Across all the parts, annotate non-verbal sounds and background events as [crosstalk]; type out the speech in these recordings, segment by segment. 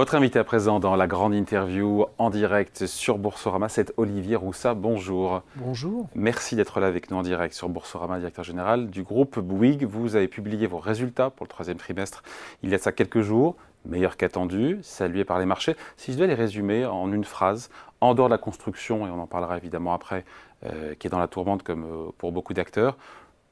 Votre invité à présent dans la grande interview en direct sur Boursorama, c'est Olivier Roussa. Bonjour. Bonjour. Merci d'être là avec nous en direct sur Boursorama, directeur général du groupe Bouygues. Vous avez publié vos résultats pour le troisième trimestre il y a ça quelques jours, meilleurs qu'attendus, salués par les marchés. Si je devais les résumer en une phrase, en dehors de la construction, et on en parlera évidemment après, euh, qui est dans la tourmente comme euh, pour beaucoup d'acteurs,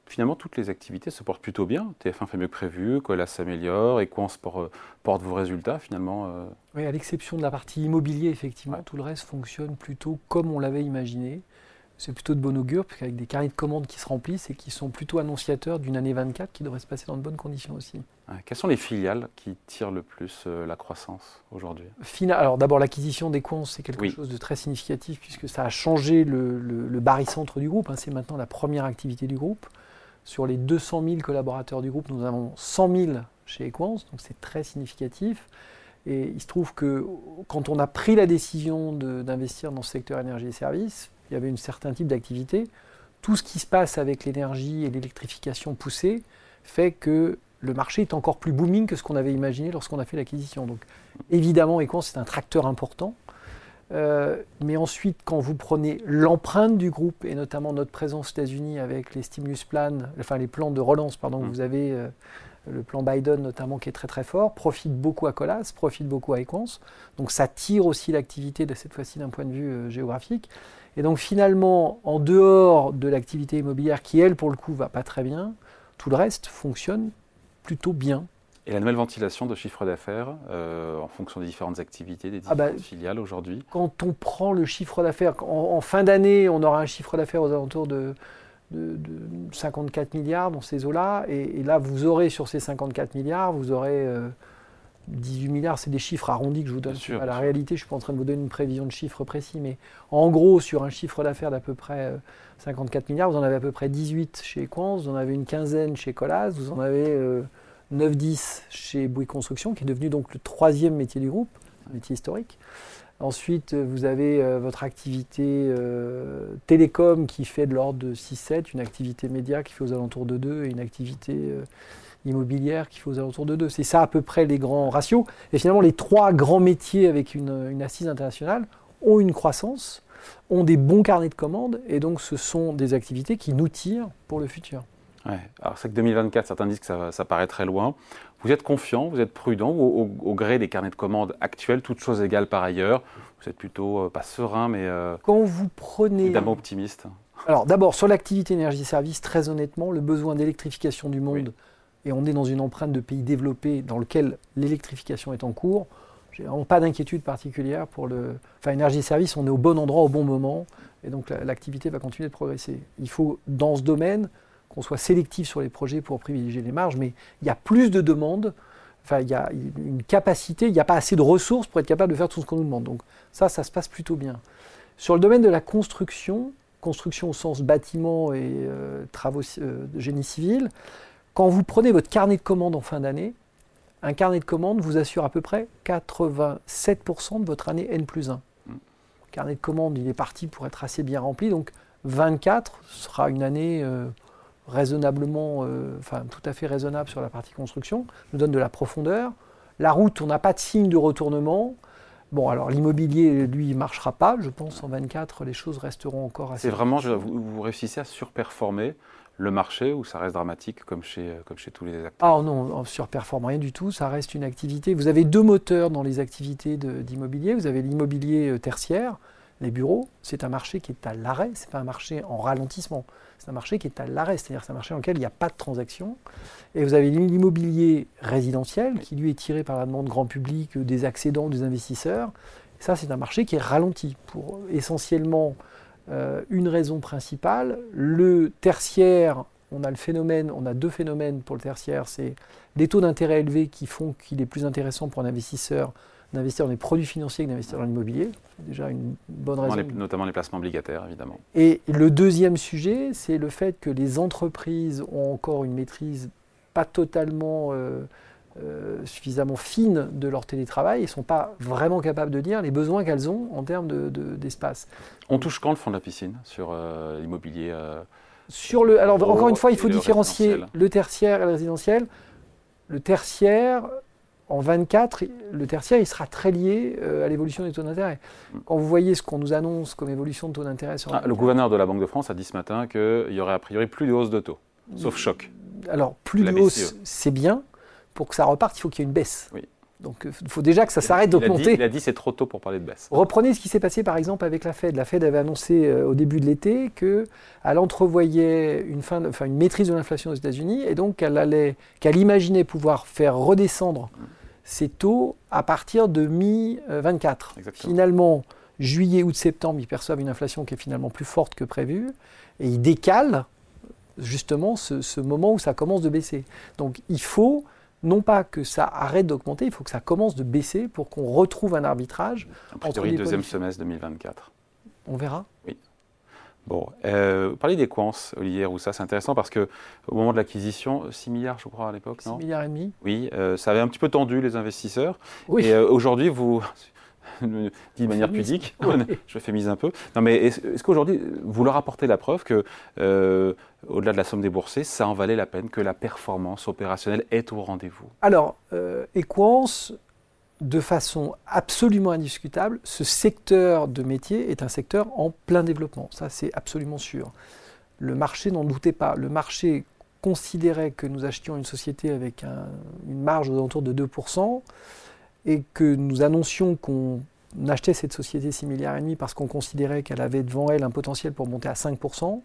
finalement, toutes les activités se portent plutôt bien. TF1 fait mieux que prévu, Colas s'améliore, et sport euh, porte vos résultats finalement. Euh. Oui, à l'exception de la partie immobilier, effectivement, tout le reste fonctionne plutôt comme on l'avait imaginé. C'est plutôt de bon augure, avec des carnets de commandes qui se remplissent et qui sont plutôt annonciateurs d'une année 24 qui devrait se passer dans de bonnes conditions aussi. quelles sont les filiales qui tirent le plus euh, la croissance aujourd'hui? Alors d'abord, l'acquisition des comptes, c'est quelque chose de très significatif puisque ça a changé le, le, barycentre du groupe. Hein. C'est maintenant la première activité du groupe. Sur les 200 000 collaborateurs du groupe, nous avons 100 000 chez Equance, donc c'est très significatif. Et il se trouve que quand on a pris la décision d'investir dans ce secteur énergie et services, il y avait un certain type d'activité. Tout ce qui se passe avec l'énergie et l'électrification poussée fait que le marché est encore plus booming que ce qu'on avait imaginé lorsqu'on a fait l'acquisition. Donc évidemment, Equance, c'est un tracteur important. Euh, mais ensuite, quand vous prenez l'empreinte du groupe, et notamment notre présence aux États-Unis avec les stimulus plans, enfin les plans de relance, pardon, mm. vous avez euh, le plan Biden notamment qui est très très fort, profite beaucoup à Colas, profite beaucoup à Equance. Donc ça tire aussi l'activité de cette fois-ci d'un point de vue euh, géographique. Et donc finalement, en dehors de l'activité immobilière qui, elle, pour le coup, va pas très bien, tout le reste fonctionne plutôt bien. Et la nouvelle ventilation de chiffre d'affaires euh, en fonction des différentes activités, des ah bah, différentes filiales aujourd'hui Quand on prend le chiffre d'affaires, en, fin d'année, on aura un chiffre d'affaires aux alentours de, 54 milliards dans ces eaux-là. Et, là, vous aurez sur ces 54 milliards, vous aurez 18 euh, milliards, c'est des chiffres arrondis que je vous donne. à la réalité, je ne suis pas en train de vous donner une prévision de chiffres précis, mais en gros, sur un chiffre d'affaires d'à peu près 54 euh, milliards, vous en avez à peu près 18 chez Equance, vous en avez une quinzaine chez Colas, vous en avez 9-10 chez Bouygues Construction, qui est devenu donc le troisième métier du groupe, un métier historique. Ensuite, vous avez euh, votre activité euh, télécom qui fait de l'ordre de 6-7, une activité média qui fait aux alentours de 2 et une activité euh, immobilière qui fait aux alentours de 2. C'est ça à peu près les grands ratios. Et finalement, les trois grands métiers avec une, une assise internationale ont une croissance, ont des bons carnets de commandes et donc ce sont des activités qui nous tirent pour le futur. Alors c'est que 2024, certains disent que ça, paraît très loin. Vous êtes confiant, vous êtes prudent au, au, gré des carnets de commandes actuels, toutes choses égales par ailleurs. Vous êtes plutôt euh, pas serein, mais euh, quand vous prenez évidemment optimiste. Alors d'abord sur l'activité énergie-service, très honnêtement, le besoin d'électrification du monde, et on est dans une empreinte de pays développés dans lequel l'électrification est en cours. J'ai pas d'inquiétude particulière pour le. Enfin, énergie-service, on est au bon endroit au bon moment, et donc l'activité va continuer de progresser. Il faut dans ce domaine qu'on soit sélectif sur les projets pour privilégier les marges, mais il y a plus de demandes, enfin, il y a une capacité, il n'y a pas assez de ressources pour être capable de faire tout ce qu'on nous demande. Donc ça, ça se passe plutôt bien. Sur le domaine de la construction, construction au sens bâtiment et euh, travaux euh, de génie civil, quand vous prenez votre carnet de commandes en fin d'année, un carnet de commandes vous assure à peu près 87% de votre année N plus 1. Le carnet de commandes, il est parti pour être assez bien rempli, donc 24 sera une année euh, raisonnablement, euh, enfin tout à fait raisonnable sur la partie construction, nous donne de la profondeur. La route, on n'a pas de signe de retournement. Bon, alors l'immobilier, lui, ne marchera pas. Je pense en 24, les choses resteront encore assez. C'est vraiment, vous, réussissez à surperformer le marché ou ça reste dramatique comme chez, comme chez tous les acteurs? Ah non, on surperforme rien du tout. Ça reste une activité. Vous avez deux moteurs dans les activités d'immobilier. Vous avez l'immobilier euh, tertiaire, les bureaux, c'est un marché qui est à l'arrêt, ce n'est pas un marché en ralentissement, c'est un marché qui est à l'arrêt, c'est-à-dire c'est un marché dans lequel il n'y a pas de transaction. Et vous avez l'immobilier résidentiel qui lui est tiré par la demande grand public, des accédants, des investisseurs. ça, c'est un marché qui est ralenti pour essentiellement euh, une raison principale. Le tertiaire, on a le phénomène, on a deux phénomènes pour le tertiaire, c'est les taux d'intérêt élevés qui font qu'il est plus intéressant pour un investisseur d'investir dans des produits financiers que d'investir dans l'immobilier. C'est déjà une bonne raison. notamment les placements obligataires, évidemment. Et le deuxième sujet, c'est le fait que les entreprises ont encore une maîtrise pas totalement euh, euh, suffisamment fine de leur télétravail et ne sont pas vraiment capables de dire les besoins qu'elles ont en termes d'espace. De, On touche quand le fond de la piscine sur euh, l'immobilier sur le, alors encore une fois, il faut différencier le tertiaire et le résidentiel. Le tertiaire, en 24, le tertiaire, il sera très lié euh, à l'évolution des taux d'intérêt. Mm. Quand vous voyez ce qu'on nous annonce comme évolution de taux d'intérêt sur ah, Le gouverneur de la Banque de France a dit ce matin qu'il y aurait a priori plus de hausse de taux, sauf choc. Alors, plus de hausse, c'est bien. Pour que ça reparte, il faut qu'il y ait une baisse. Oui. Donc il faut déjà que ça s'arrête d'augmenter. Il a dit, dit c'est trop tôt pour parler de baisse. Reprenez ce qui s'est passé par exemple avec la Fed. La Fed avait annoncé euh, au début de l'été qu'elle entrevoyait une, fin enfin, une maîtrise de l'inflation aux États-Unis et donc qu'elle allait, qu'elle imaginait pouvoir faire redescendre ses taux à partir de mi-24. Finalement, juillet, août, septembre, ils perçoivent une inflation qui est finalement plus forte que prévu et ils décalent justement ce, ce moment où ça commence de baisser. Donc il faut non pas que ça arrête d'augmenter, il faut que ça commence de baisser pour qu'on retrouve un arbitrage. A priori, deuxième semestre 2024. On verra. Oui. Bon, euh, vous parlez des quants, Olivier Roussa, c'est intéressant parce que au moment de l'acquisition, 6 milliards, je crois, à l'époque, 6 milliards et demi. Oui, euh, ça avait un petit peu tendu les investisseurs. Oui. Et euh, aujourd'hui, vous, [laughs] dit de manière pudique, je fais mise un peu. Non, mais est-ce, qu'aujourd'hui, vous leur apportez la preuve que, au-delà de la somme déboursée, ça en valait la peine, que la performance opérationnelle est au rendez-vous? Alors, Equance, de façon absolument indiscutable, ce secteur de métier est un secteur en plein développement. Ça, c'est absolument sûr. Le marché, n'en doutez pas, le marché considérait que nous achetions une société avec une marge aux alentours de 2% et que nous annoncions qu'on achetait cette société 6 milliards et demi parce qu'on considérait qu'elle avait devant elle un potentiel pour monter à 5%,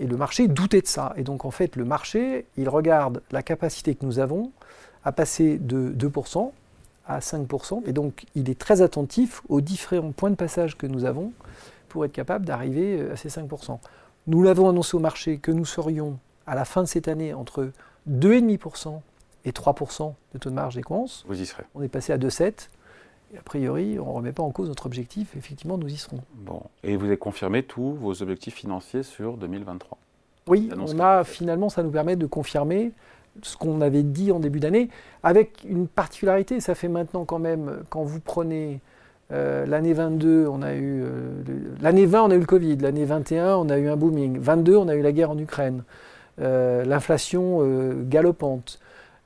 et le marché doutait de ça. Et donc en fait, le marché, il regarde la capacité que nous avons à passer de 2% à 5%, et donc il est très attentif aux différents points de passage que nous avons pour être capable d'arriver euh, à ces 5%. Nous l'avons annoncé au marché que nous serions à la fin de cette année entre 2,5% et 3% de taux de marge des Vous y serez. On est passé à 2,7. Et a priori, on ne remet pas en cause notre objectif. Effectivement, nous y serons. Bon. Et vous avez confirmé tous vos objectifs financiers sur 2023 Oui, on a, finalement, ça nous permet de confirmer ce qu'on avait dit en début d'année, avec une particularité. Ça fait maintenant quand même, quand vous prenez euh, l'année 22, on a eu euh, l'année 20, on a eu le Covid. L'année 21, on a eu un booming. 22, on a eu la guerre en Ukraine. Euh, l'inflation galopante.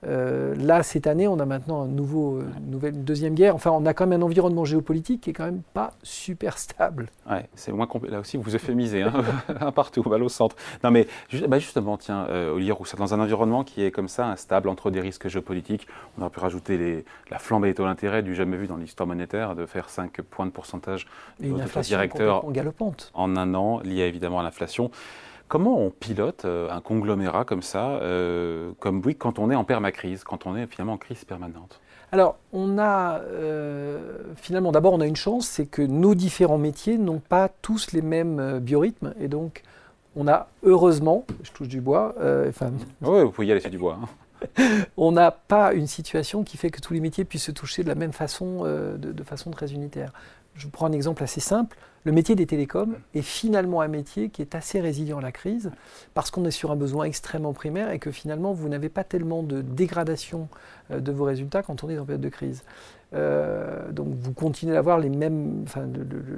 Euh, là, cette année, on a maintenant un nouveau, euh, une, nouvelle, deuxième guerre. Enfin, on a quand même un environnement géopolitique qui est quand même pas super stable. Ouais, c'est moins Là aussi, vous euphémisez, hein, [laughs] partout, au centre. Non, mais bah, justement, tiens, euh, Olivier Roussel, dans un environnement qui est comme ça, instable, entre des risques géopolitiques, on aurait pu rajouter les, la flambée des taux d'intérêt du jamais vu dans l'histoire monétaire, de faire 5 points de pourcentage de directeur galopante. en un an, lié évidemment à l'inflation. Comment on pilote euh, un conglomérat comme ça, euh, comme Bouygues, quand on est en permacrise, quand on est finalement en crise permanente? Alors, on a euh, finalement, d'abord, on a une chance, c'est que nos différents métiers n'ont pas tous les mêmes biorhythmes, et donc on a heureusement, je touche du bois, enfin, [laughs] oui, vous pouvez y aller, c'est du bois. Hein. [laughs] on n'a pas une situation qui fait que tous les métiers puissent se toucher de la même façon, de, façon très unitaire. Je prends un exemple assez simple. Le métier des télécoms est finalement un métier qui est assez résilient à la crise parce qu'on est sur un besoin extrêmement primaire et que finalement vous n'avez pas tellement de dégradation euh, de vos résultats quand on est en période de crise. Euh, donc vous continuez à avoir les mêmes, enfin,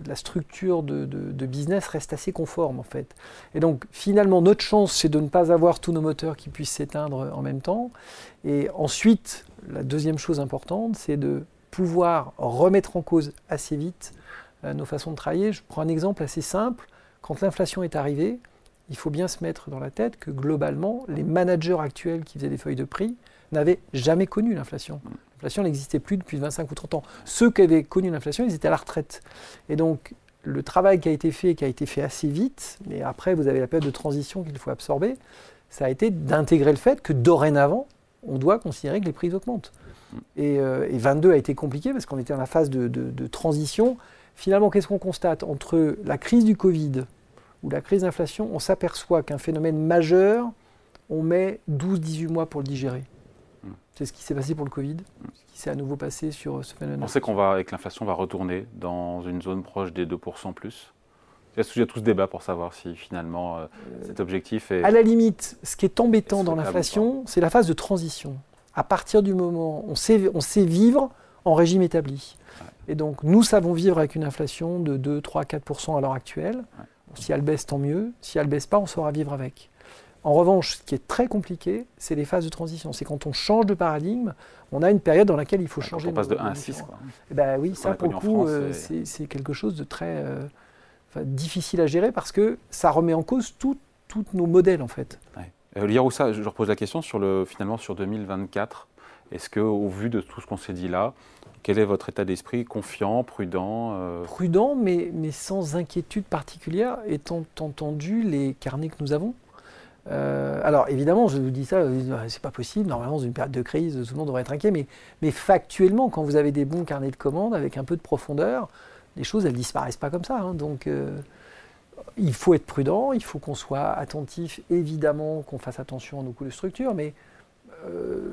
la structure de, business reste assez conforme en fait. Et donc finalement notre chance c'est de ne pas avoir tous nos moteurs qui puissent s'éteindre en même temps. Et ensuite la deuxième chose importante c'est de pouvoir remettre en cause assez vite nos façons de travailler. Je prends un exemple assez simple. Quand l'inflation est arrivée, il faut bien se mettre dans la tête que globalement, les managers actuels qui faisaient des feuilles de prix n'avaient jamais connu l'inflation. L'inflation n'existait plus depuis 25 ou 30 ans. Ceux qui avaient connu l'inflation, ils étaient à la retraite. Et donc, le travail qui a été fait, qui a été fait assez vite, mais après, vous avez la période de transition qu'il faut absorber, ça a été d'intégrer le fait que dorénavant, on doit considérer que les prix augmentent. Et, 22 euh, a été compliqué parce qu'on était dans la phase de, transition. Finalement, qu'est-ce qu'on constate Entre la crise du Covid ou la crise d'inflation, on s'aperçoit qu'un phénomène majeur, on met 12-18 mois pour le digérer. Hmm. C'est ce qui s'est passé pour le Covid, hmm. ce qui s'est à nouveau passé sur ce phénomène. On sait qu'on va, avec l'inflation, va retourner dans une zone proche des 2% plus. Il y a tout ce débat pour savoir si finalement euh, cet objectif est. À la limite, ce qui est embêtant dans l'inflation, c'est la phase de transition à partir du moment où on sait, on sait vivre en régime établi. Et donc, nous savons vivre avec une inflation de 2, 3, 4% à l'heure actuelle. Si elle baisse, tant mieux. Si elle ne baisse pas, on saura vivre avec. En revanche, ce qui est très compliqué, c'est les phases de transition. C'est quand on change de paradigme, on a une période dans laquelle il faut changer. on passe de 1 à 6. Quoi. Eh ben oui, ça pour le coup, euh, c'est quelque chose de très euh, difficile à gérer parce que ça remet en cause tous nos modèles en fait. Ouais. Euh, je repose la question sur le, finalement sur 2024. Est-ce que, au vu de tout ce qu'on s'est dit là, quel est votre état d'esprit Confiant, prudent euh Prudent, mais, sans inquiétude particulière, étant entendu les carnets que nous avons. Euh, alors évidemment, je vous dis ça, c'est pas possible. Normalement, dans une période de crise, tout le monde devrait être inquiet. Mais, factuellement, quand vous avez des bons carnets de commandes avec un peu de profondeur, les choses, elles disparaissent pas comme ça. Hein. donc, euh, il faut être prudent, il faut qu'on soit attentif, évidemment, qu'on fasse attention à nos coûts de structure, mais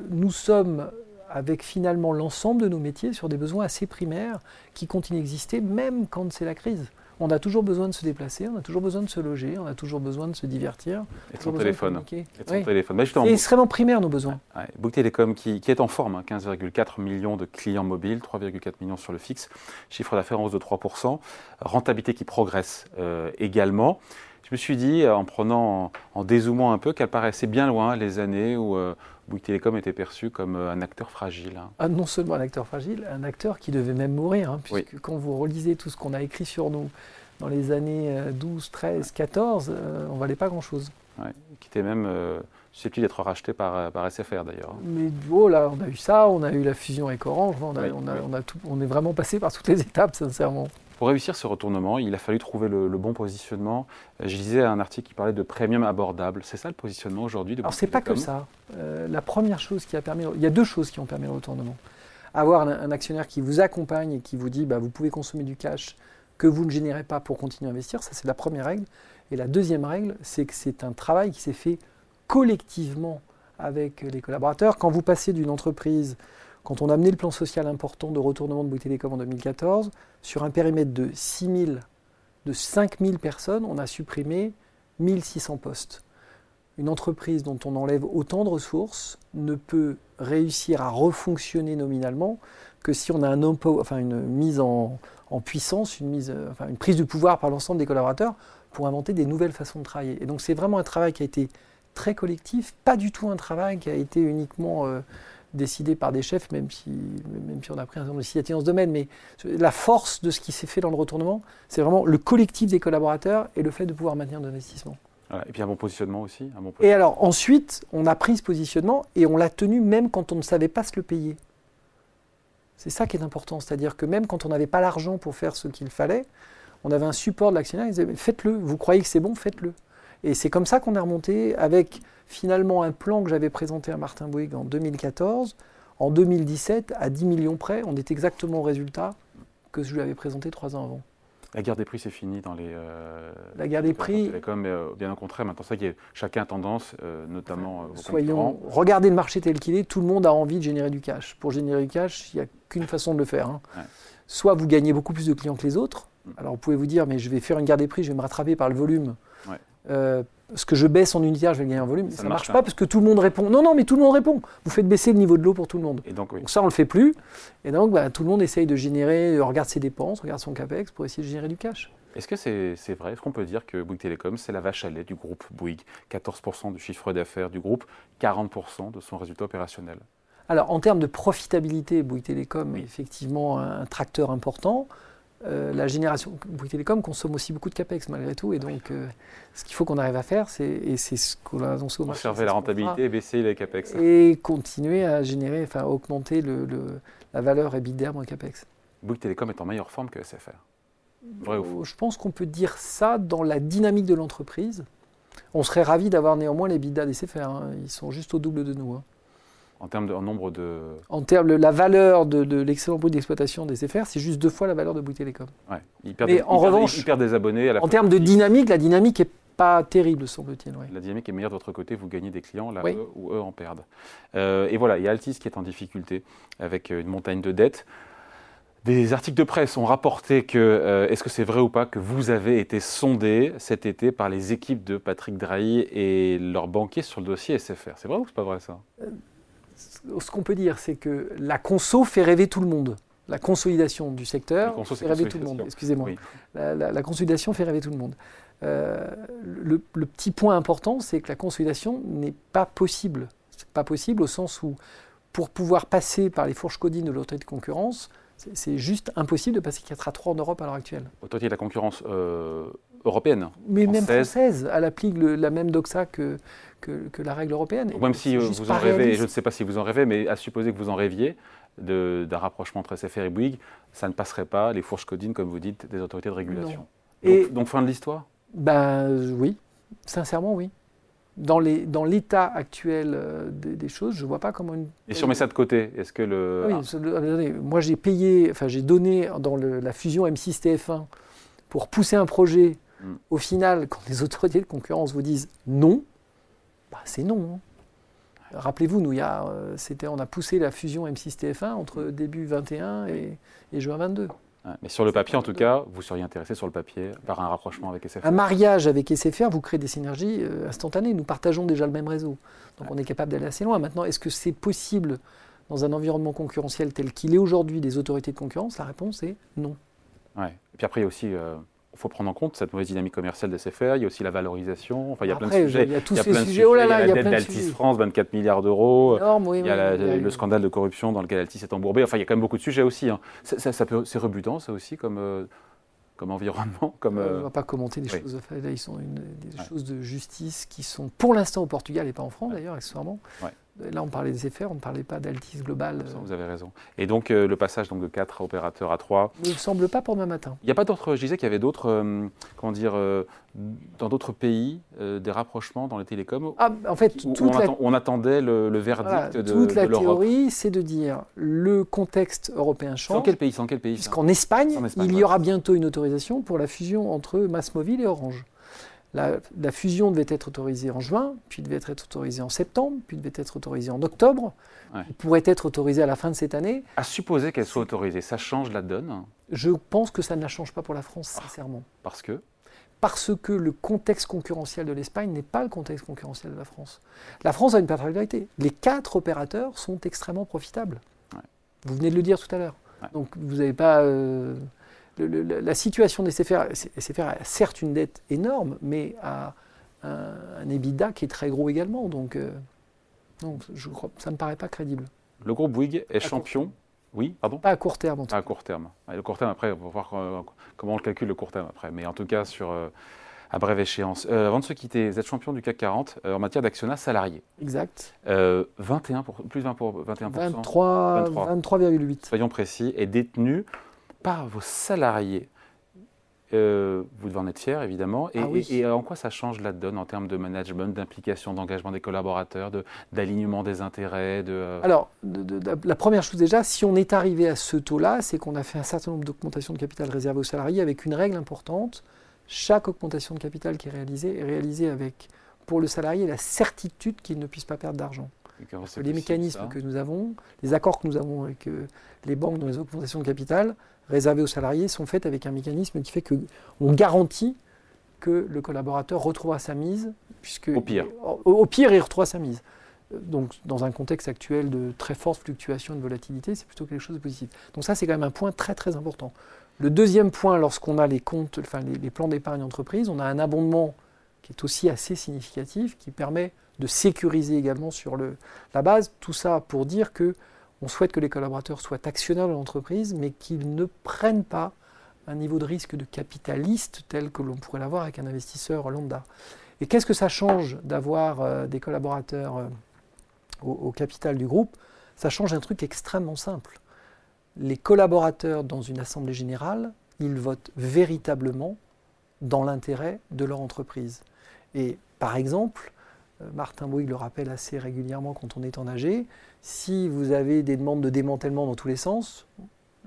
nous sommes avec finalement l'ensemble de nos métiers sur des besoins assez primaires qui continuent d'exister même quand c'est la crise. On a toujours besoin de se déplacer, on a toujours besoin de se loger, on a toujours besoin de se divertir. Et de son téléphone. Et son téléphone. C'est extrêmement primaire nos besoins. Ouais, Bouygues Télécom qui, est en forme, 15,4 hein, millions de clients mobiles, 3,4 millions sur le fixe, chiffre d'affaires en hausse de 3%, rentabilité qui progresse euh, également. Je me suis dit, en prenant, en, dézoomant un peu, qu'elle paraissait bien loin les années où euh, Bouygues Télécom était perçu comme euh, un acteur fragile. Hein. Ah, non seulement un acteur fragile, un acteur qui devait même mourir, hein, puisque quand vous relisez tout ce qu'on a écrit sur nous dans les années 12, 13, 14, on ne valait pas grand-chose. qui était même euh, susceptible d'être racheté par, euh, par SFR d'ailleurs. Mais oh là, on a eu ça, on a eu la fusion avec Orange, on, on, a tout, on est vraiment passé par toutes les [laughs] étapes, sincèrement. Pour réussir ce retournement, il a fallu trouver le, bon positionnement. Euh, je lisais un article qui parlait de premium abordable. C'est ça le positionnement aujourd'hui de Alors c'est pas que ça. Euh, la première chose qui a permis, il y a deux choses qui ont permis le retournement. Avoir un, actionnaire qui vous accompagne et qui vous dit, bah, vous pouvez consommer du cash que vous ne générez pas pour continuer à investir, ça c'est la première règle. Et la deuxième règle, c'est que c'est un travail qui s'est fait collectivement avec les collaborateurs. Quand vous passez d'une entreprise quand on a amené le plan social important de retournement de Bouygues Télécom en 2014, sur un périmètre de 6 000, de 5 000 personnes, on a supprimé 1600 postes. Une entreprise dont on enlève autant de ressources ne peut réussir à refonctionner nominalement que si on a une mise en, puissance, enfin une prise de pouvoir par l'ensemble des collaborateurs pour inventer des nouvelles façons de travailler. Et donc c'est vraiment un travail qui a été très collectif, pas du tout un travail qui a été uniquement euh, décidé par des chefs, même si, même si on a pris un certain nombre d'initiatives dans ce domaine. Mais la force de ce qui s'est fait dans le retournement, c'est vraiment le collectif des collaborateurs et le fait de pouvoir maintenir l'investissement. et puis un bon positionnement aussi. Et alors ensuite, on a pris ce positionnement et on l'a tenu même quand on ne savait pas se le payer. C'est ça qui est important, c'est-à-dire que même quand on n'avait pas l'argent pour faire ce qu'il fallait, on avait un support de l'actionnaire, il disait faites-le, vous croyez que c'est bon, faites-le. Et c'est comme ça qu'on est remonté avec finalement un plan que j'avais présenté à Martin Bouygues en 2014. En 2017, à 10 millions près, on est exactement au résultat que je lui avais présenté trois ans avant. La guerre des prix, c'est fini dans les. Euh, la guerre des prix. Comme euh, bien au contraire, maintenant, ça qui est chacun a tendance, euh, notamment. Soyons. Regardez le marché tel qu'il est, tout le monde a envie de générer du cash. Pour générer du cash, il n'y a qu'une façon de le faire. Hein. Soit vous gagnez beaucoup plus de clients que les autres. Mm. Alors vous pouvez vous dire, mais je vais faire une guerre des prix, je vais me rattraper par le volume. Ouais ce que je baisse en unitaire, je vais gagner en volume. Ça ne marche, pas parce que tout le monde répond. Non, non, mais tout le monde répond. Vous faites baisser le niveau de l'eau pour tout le monde. Et donc, ça, on ne le fait plus. Et donc, bah, tout le monde essaye de générer, regarde ses dépenses, regarde son CAPEX pour essayer de générer du cash. Est-ce que c'est vrai Est-ce qu'on peut dire que Bouygues Télécom, c'est la vache à lait du groupe Bouygues? 14% du chiffre d'affaires du groupe, 40% de son résultat opérationnel? Alors, en termes de profitabilité, Bouygues Télécom est effectivement un tracteur important. Euh, la génération Bouygues Télécom consomme aussi beaucoup de capex malgré tout, et donc euh, ce qu'il faut qu'on arrive à faire, c'est et c'est ce qu'on a annoncé au marché. Conserver la rentabilité et baisser les capex. Et continuer à générer, enfin augmenter le, la valeur EBITDA moins capex. Bouygues Télécom est en meilleure forme que SFR. Vrai ou faux? Je pense qu'on peut dire ça dans la dynamique de l'entreprise. On serait ravi d'avoir néanmoins les EBITDA des SFR. Hein. Ils sont juste au double de nous. Hein. En termes de nombre de. En termes de la valeur de, l'excellent bruit d'exploitation des FR, c'est juste deux fois la valeur de Bouygues Télécom. Ouais. Il perd Mais en revanche, il perd des abonnés. À la en termes de dynamique, la dynamique est pas terrible, semble-t-il. La dynamique est meilleure de votre côté, vous gagnez des clients là où eux en perdent. Euh, et voilà, il y a Altis qui est en difficulté avec une montagne de dettes. Des articles de presse ont rapporté que, euh, est-ce que c'est vrai ou pas, que vous avez été sondé cet été par les équipes de Patrick Drahi et leurs banquiers sur le dossier SFR. C'est vrai ou c'est pas vrai ça? Euh, ce qu'on peut dire, c'est que la conso fait rêver tout le monde. La consolidation du secteur fait rêver tout le monde. Excusez-moi. La, consolidation fait rêver tout le monde. le, petit point important, c'est que la consolidation n'est pas possible. C'est pas possible au sens où, pour pouvoir passer par les fourches codines de l'autorité de concurrence, c'est juste impossible de passer 4 à 3 en Europe à l'heure actuelle. Autorité de la concurrence européenne. Mais même française, elle applique la même doxa que, que, la règle européenne. même si euh, vous en rêvez, je ne sais pas si vous en rêvez, mais à supposer que vous en rêviez d'un rapprochement entre SFR et Bouygues, ça ne passerait pas les fourches codines, comme vous dites, des autorités de régulation. Donc, et donc fin de l'histoire? Ben oui, sincèrement oui. Dans l'état dans actuel euh, des, choses, je ne vois pas comment une. Et si on met ça de côté, est-ce que le. Oui, ah. moi j'ai payé, enfin j'ai donné dans la fusion M6 TF1 pour pousser un projet Mm. Au final, quand les autorités de concurrence vous disent non, bah, c'est non. Hein. Rappelez-vous, nous, il y a, euh, on a poussé la fusion M6-TF1 entre début 21 et, juin 22. mais sur le papier, en tout cas, vous seriez intéressé sur le papier par un rapprochement avec SFR Un mariage avec SFR, vous créez des synergies euh, instantanées. Nous partageons déjà le même réseau. Donc on est capable d'aller assez loin. Maintenant, est-ce que c'est possible dans un environnement concurrentiel tel qu'il est aujourd'hui des autorités de concurrence? La réponse est non. Ouais. Et puis après, il y a aussi euh, faut prendre en compte cette mauvaise dynamique commerciale des CFR. Il y a aussi la valorisation. Enfin, il y a plein de sujets. Il y a tous ces sujets. Oh là là, il y a, la dette d'Altis France, 24 milliards d'euros. il y a le scandale de corruption dans lequel Altis est embourbé. Enfin, il y a quand même beaucoup de sujets aussi. Hein. c'est rebutant, ça aussi, comme, euh, comme environnement. Comme, On ne euh, va pas commenter des choses. Là, ils sont des choses de justice qui sont pour l'instant au Portugal et pas en France, d'ailleurs, accessoirement. Là, on parlait des effets, on ne parlait pas d'Altis global. Vous avez raison. Et donc, euh, le passage donc, de 4 opérateurs à 3. Il ne semble pas pour demain matin. Il n'y a pas d'autres. Je disais qu'il y avait d'autres. Euh, comment dire. Euh, dans d'autres pays, des rapprochements dans les télécoms. Ah, en fait, on, attendait le, verdict de, Toute la théorie, c'est de dire le contexte européen change. Sans quel pays Sans quel pays Puisqu'en Espagne, il y aura bientôt une autorisation pour la fusion entre MassMobile et Orange. La, fusion devait être autorisée en juin, puis devait être autorisée en septembre, puis devait être autorisée en octobre. Elle pourrait être autorisée à la fin de cette année. À supposer qu'elle soit autorisée, ça change la donne Je pense que ça ne la change pas pour la France, ah, sincèrement. Parce que Parce que le contexte concurrentiel de l'Espagne n'est pas le contexte concurrentiel de la France. La France a une particularité. Les quatre opérateurs sont extrêmement profitables. Vous venez de le dire tout à l'heure. Donc vous n'avez pas... Euh, la situation des SFR, SFR a certes une dette énorme, mais a un, EBITDA qui est très gros également. Donc, euh, je crois, ça ne me paraît pas crédible. Le groupe Bouygues est champion. Oui, pardon? Pas à court terme, en tout cas. À court terme. le court terme, après, on va voir euh, comment on le calcule le court terme après. Mais en tout cas, sur, euh, à brève échéance. avant de se quitter, vous êtes champion du CAC 40 en matière d'actionnat salarié. Exact. 21 plus 20 pour, 21%. 23,8. Soyons précis. Et détenu par vos salariés. Euh, vous devez en être fier, évidemment. Et, ah en quoi ça change la donne en termes de management, d'implication, d'engagement des collaborateurs, d'alignement des intérêts de, euh Alors, la première chose déjà, si on est arrivé à ce taux-là, c'est qu'on a fait un certain nombre d'augmentations de capital réservées aux salariés avec une règle importante. Chaque augmentation de capital qui est réalisée est réalisée avec, pour le salarié, la certitude qu'il ne puisse pas perdre d'argent les mécanismes que nous avons, les accords que nous avons avec euh, les banques dans les augmentations de capital réservées aux salariés sont faits avec un mécanisme qui fait qu'on garantit que le collaborateur retrouvera sa mise. Puisque, au pire. Au, pire, il retrouvera sa mise. Donc, dans un contexte actuel de très forte fluctuation de volatilité, c'est plutôt quelque chose de positif. Donc, ça, c'est quand même un point très, très important. Le deuxième point, lorsqu'on a les comptes, enfin, les, les plans d'épargne entreprise, on a un abondement qui est aussi assez significatif, qui permet de sécuriser également sur le, la base. Tout ça pour dire que on souhaite que les collaborateurs soient actionnaires de l'entreprise, mais qu'ils ne prennent pas un niveau de risque de capitaliste tel que l'on pourrait l'avoir avec un investisseur lambda. Et qu'est-ce que ça change d'avoir euh, des collaborateurs euh, au, capital du groupe? Ça change un truc extrêmement simple. Les collaborateurs dans une assemblée générale, ils votent véritablement dans l'intérêt de leur entreprise. Et par exemple, Martin Bouygues le rappelle assez régulièrement quand on est en AG, si vous avez des demandes de démantèlement dans tous les sens,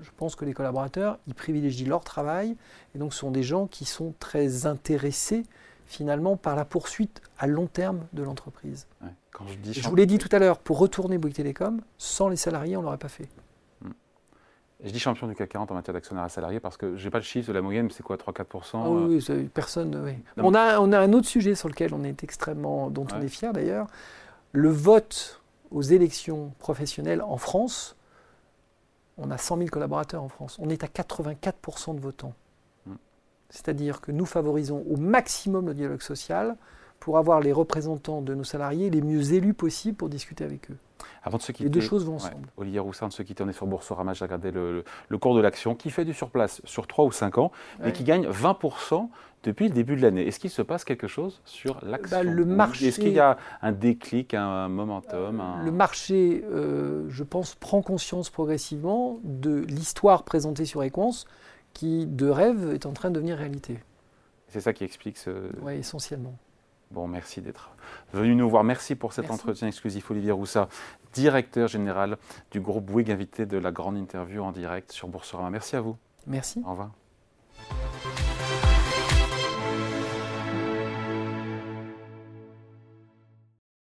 je pense que les collaborateurs, ils privilégient leur travail, et donc ce sont des gens qui sont très intéressés finalement par la poursuite à long terme de l'entreprise. je, je vous l'ai dit tout à l'heure, pour retourner Bouygues Télécom, sans les salariés, on ne l'aurait pas fait. Je dis champion du CAC 40 en matière d'actionnaire salarié parce que je n'ai pas le chiffre de la moyenne, mais c'est quoi 3-4% ah Oui, oui personne. Oui. On, a, on a un autre sujet sur lequel on est extrêmement, dont on est fier d'ailleurs. Le vote aux élections professionnelles en France, on a 100 000 collaborateurs en France. On est à 84% de votants. Hmm. C'est-à-dire que nous favorisons au maximum le dialogue social pour avoir les représentants de nos salariés les mieux élus possibles pour discuter avec eux. Avant de se quitter, les deux choses vont ensemble. Olivier Roussin, de se quitter, on est sur Boursorama, j'ai regardé le, cours de l'action, qui fait du surplace sur 3 ou 5 ans, et qui gagne 20% depuis le début de l'année. Est-ce qu'il se passe quelque chose sur l'action bah, le marché, Est-ce qu'il y a un déclic, un momentum Le marché, euh, je pense, prend conscience progressivement de l'histoire présentée sur Equance, qui, de rêve, est en train de devenir réalité. C'est ça qui explique ce... Oui, essentiellement. Bon, merci d'être venu nous voir. Merci pour cet entretien exclusif, Olivier Roussa, directeur général du groupe Bouygues, invité de la grande interview en direct sur Boursorama. Merci à vous. Merci. Au revoir.